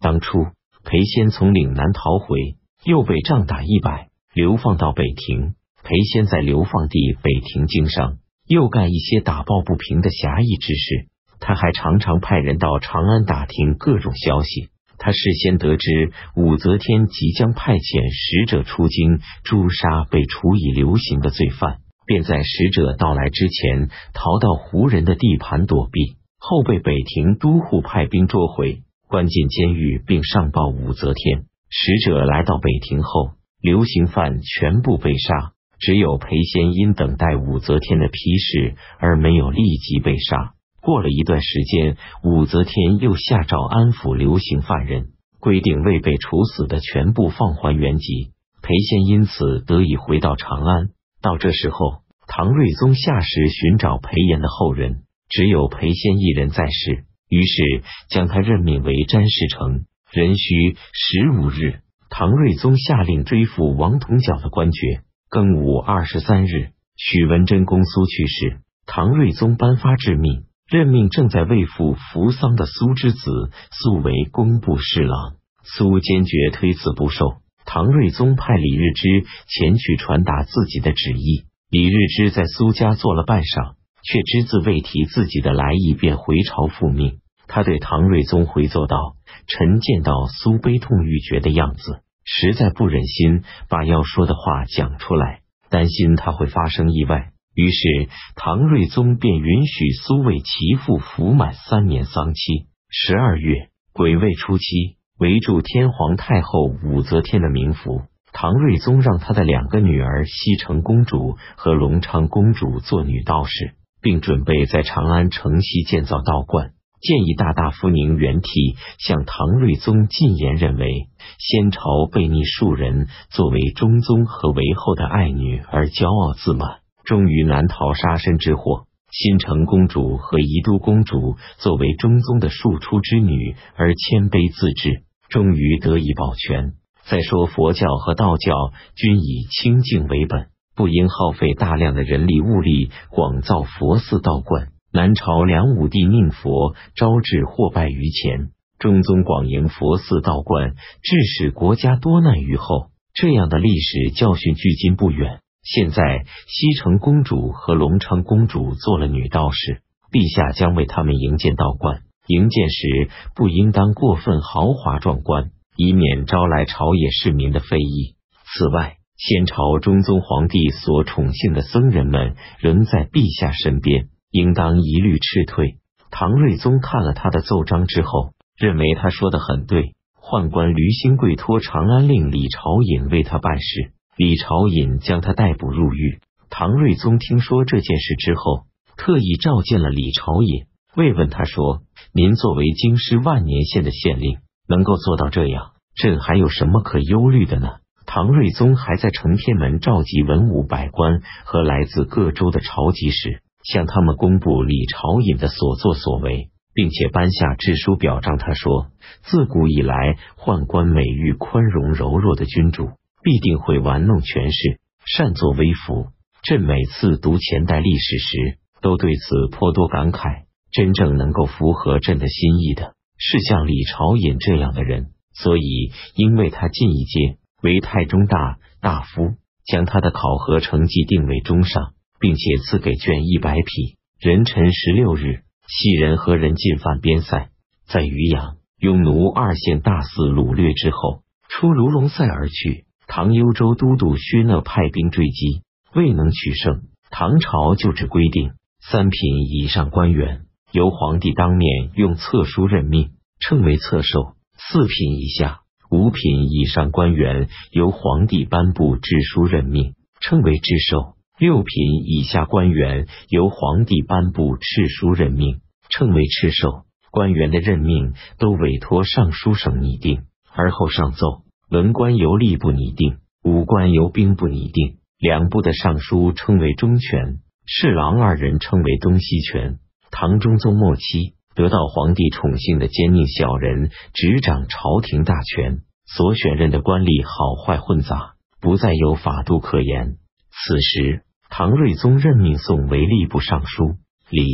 当初裴仙从岭南逃回，又被仗打一百，流放到北庭。裴仙在流放地北庭经商，又干一些打抱不平的侠义之事。他还常常派人到长安打听各种消息。他事先得知武则天即将派遣使者出京诛杀被处以流刑的罪犯，便在使者到来之前逃到胡人的地盘躲避，后被北庭都护派兵捉回，关进监狱，并上报武则天。使者来到北庭后，流刑犯全部被杀，只有裴仙因等待武则天的批示而没有立即被杀。过了一段时间，武则天又下诏安抚流刑犯人，规定未被处死的全部放还原籍。裴仙因此得以回到长安。到这时候，唐睿宗下使寻找裴炎的后人，只有裴仙一人在世，于是将他任命为詹事丞。壬戌十五日，唐睿宗下令追复王同角的官爵。庚午二十三日，许文贞公苏去世，唐睿宗颁发制命。任命正在为父扶丧的苏之子苏为工部侍郎，苏坚决推辞不受。唐睿宗派李日之前去传达自己的旨意。李日之在苏家做了半晌，却只字未提自己的来意，便回朝复命。他对唐睿宗回奏道：“臣见到苏悲痛欲绝的样子，实在不忍心把要说的话讲出来，担心他会发生意外。”于是，唐睿宗便允许苏为其父服满三年丧期。十二月癸未初七，围住天皇太后武则天的冥府，唐睿宗让他的两个女儿西城公主和隆昌公主做女道士，并准备在长安城西建造道观。建议大大夫宁元替向唐睿宗进言，认为先朝被逆庶人，作为中宗和韦后的爱女而骄傲自满。终于难逃杀身之祸。新城公主和宜都公主作为中宗的庶出之女而谦卑自治，终于得以保全。再说佛教和道教均以清净为本，不应耗费大量的人力物力广造佛寺道观。南朝梁武帝宁佛招致祸败于前，中宗广营佛寺道观，致使国家多难于后。这样的历史教训距今不远。现在西城公主和隆昌公主做了女道士，陛下将为他们营建道观。营建时不应当过分豪华壮观，以免招来朝野市民的非议。此外，先朝中宗皇帝所宠幸的僧人们仍在陛下身边，应当一律斥退。唐睿宗看了他的奏章之后，认为他说的很对。宦官驴兴贵托长安令李朝隐为他办事。李朝隐将他逮捕入狱。唐睿宗听说这件事之后，特意召见了李朝隐，慰问他说：“您作为京师万年县的县令，能够做到这样，朕还有什么可忧虑的呢？”唐睿宗还在承天门召集文武百官和来自各州的朝集时，向他们公布李朝隐的所作所为，并且颁下制书表彰他说：“自古以来，宦官美誉宽容柔弱的君主。”必定会玩弄权势，擅作威服。朕每次读前代历史时，都对此颇多感慨。真正能够符合朕的心意的，是像李朝隐这样的人。所以，因为他进一阶为太中大大夫，将他的考核成绩定为中上，并且赐给卷一百匹。壬辰十六日，西人和人进犯边塞，在渔阳、雍奴二县大肆掳掠之后，出卢龙塞而去。唐幽州都督薛讷派兵追击，未能取胜。唐朝就制规定，三品以上官员由皇帝当面用册书任命，称为册授；四品以下、五品以上官员由皇帝颁布制书任命，称为制授；六品以下官员由皇帝颁布敕书任命，称为敕授。官员的任命都委托尚书省拟定，而后上奏。文官由吏部拟定，武官由兵部拟定。两部的尚书称为中权，侍郎二人称为东西权。唐中宗末期，得到皇帝宠幸的奸佞小人执掌朝廷大权，所选任的官吏好坏混杂，不再有法度可言。此时，唐睿宗任命宋为吏部尚书，李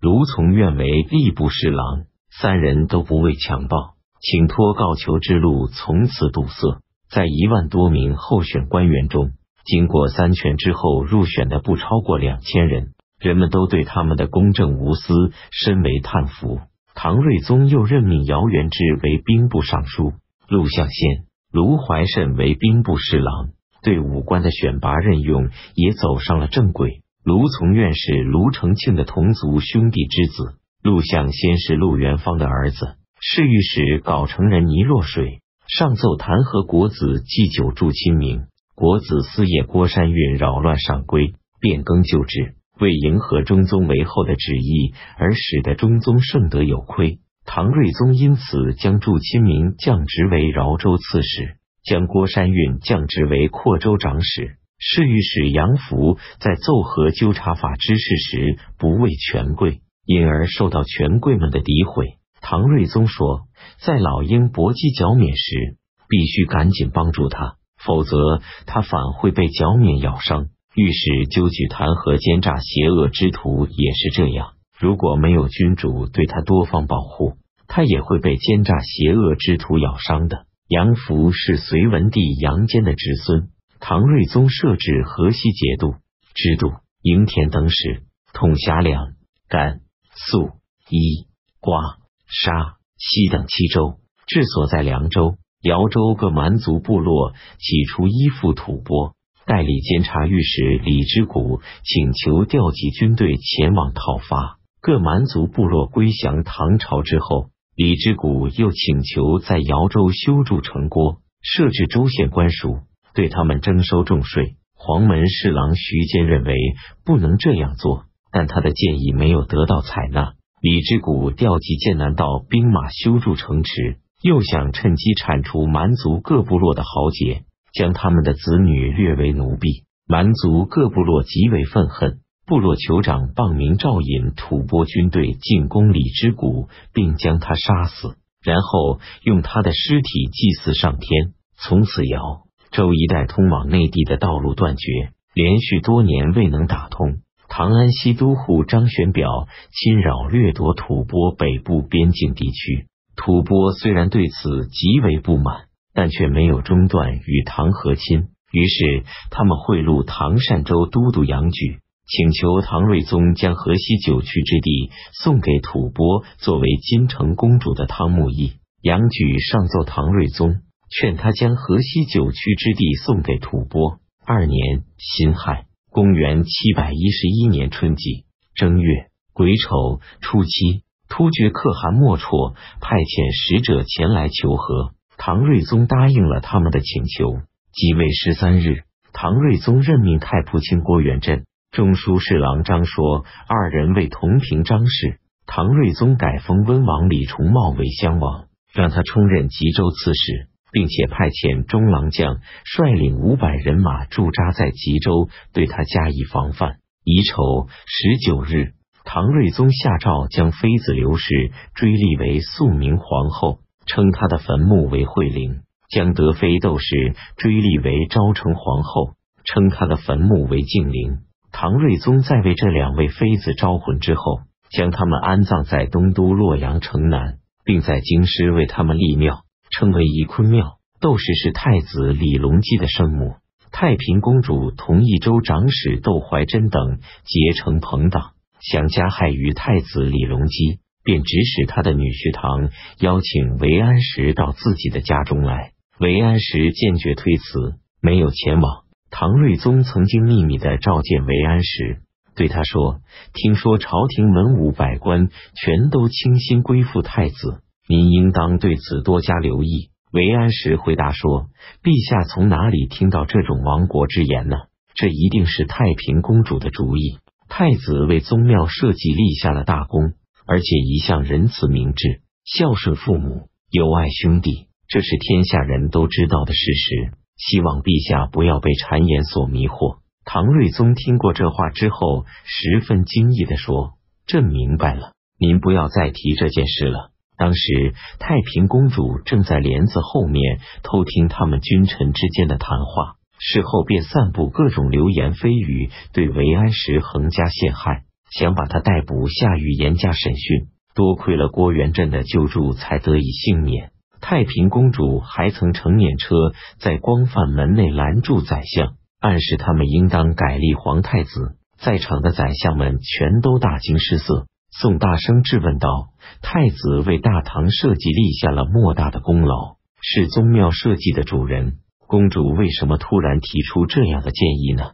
卢从愿为吏部侍郎，三人都不畏强暴。请托告求之路从此堵塞。在一万多名候选官员中，经过三权之后入选的不超过两千人，人们都对他们的公正无私深为叹服。唐睿宗又任命姚元志为兵部尚书，陆象先、卢怀慎为兵部侍郎，对武官的选拔任用也走上了正轨。卢从院是卢承庆的同族兄弟之子，陆象先是陆元芳的儿子，侍御史搞成人倪若水。上奏弹劾国子祭酒祝亲明，国子司业郭山运扰乱上规，变更旧制，为迎合中宗为后的旨意，而使得中宗圣德有亏。唐睿宗因此将祝亲明降职为饶州刺史，将郭山运降职为扩州长史。侍御史杨福在奏和纠察法之事时不畏权贵，因而受到权贵们的诋毁。唐睿宗说，在老鹰搏击剿免时，必须赶紧帮助他，否则他反会被剿免咬伤。御史纠举弹劾奸诈邪恶之徒也是这样，如果没有君主对他多方保护，他也会被奸诈邪恶之徒咬伤的。杨福是隋文帝杨坚的侄孙，唐睿宗设置河西节度、知度、营田等使，统辖两、甘、肃、伊、瓜。沙、西等七州，治所在凉州、瑶州各蛮族部落，起初依附吐蕃。代理监察御史李之谷请求调集军队前往讨伐各蛮族部落归降唐朝之后，李之谷又请求在瑶州修筑城郭，设置州县官署，对他们征收重税。黄门侍郎徐坚认为不能这样做，但他的建议没有得到采纳。李之谷调集剑南道兵马修筑城池，又想趁机铲除蛮族各部落的豪杰，将他们的子女掠为奴婢。蛮族各部落极为愤恨，部落酋长傍名赵引吐蕃军队进攻李之谷，并将他杀死，然后用他的尸体祭祀上天。从此，瑶州一带通往内地的道路断绝，连续多年未能打通。唐安西都护张玄表侵扰掠夺吐蕃北部边境地区，吐蕃虽然对此极为不满，但却没有中断与唐和亲。于是他们贿赂唐善州都督杨举，请求唐睿宗将河西九曲之地送给吐蕃，作为金城公主的汤沐邑。杨举上奏唐睿宗，劝他将河西九曲之地送给吐蕃。二年辛亥。公元七百一十一年春季正月癸丑初七，突厥可汗莫绰派遣使者前来求和，唐睿宗答应了他们的请求。即位十三日，唐睿宗任命太仆卿郭元振、中书侍郎张说二人为同平章事。唐睿宗改封温王李重茂为襄王，让他充任吉州刺史。并且派遣中郎将率领五百人马驻扎在吉州，对他加以防范。乙丑十九日，唐睿宗下诏将妃子刘氏追立为肃明皇后，称他的坟墓为惠陵；将德妃窦氏追立为昭成皇后，称她的坟墓为静陵。唐睿宗在为这两位妃子招魂之后，将他们安葬在东都洛阳城南，并在京师为他们立庙。称为仪坤庙。窦氏是太子李隆基的生母。太平公主同益州长史窦怀珍等结成朋党，想加害于太子李隆基，便指使他的女婿唐邀请韦安石到自己的家中来。韦安石坚决推辞，没有前往。唐睿宗曾经秘密的召见韦安石，对他说：“听说朝廷文武百官全都倾心归附太子。”您应当对此多加留意。韦安石回答说：“陛下从哪里听到这种亡国之言呢？这一定是太平公主的主意。太子为宗庙社稷立下了大功，而且一向仁慈明智，孝顺父母，友爱兄弟，这是天下人都知道的事实。希望陛下不要被谗言所迷惑。”唐睿宗听过这话之后，十分惊异的说：“朕明白了，您不要再提这件事了。”当时太平公主正在帘子后面偷听他们君臣之间的谈话，事后便散布各种流言蜚语，对韦安石横加陷害，想把他逮捕下狱严加审讯。多亏了郭元振的救助，才得以幸免。太平公主还曾乘辇车在光范门内拦住宰相，暗示他们应当改立皇太子。在场的宰相们全都大惊失色。宋大生质问道：“太子为大唐社稷立下了莫大的功劳，是宗庙社稷的主人，公主为什么突然提出这样的建议呢？”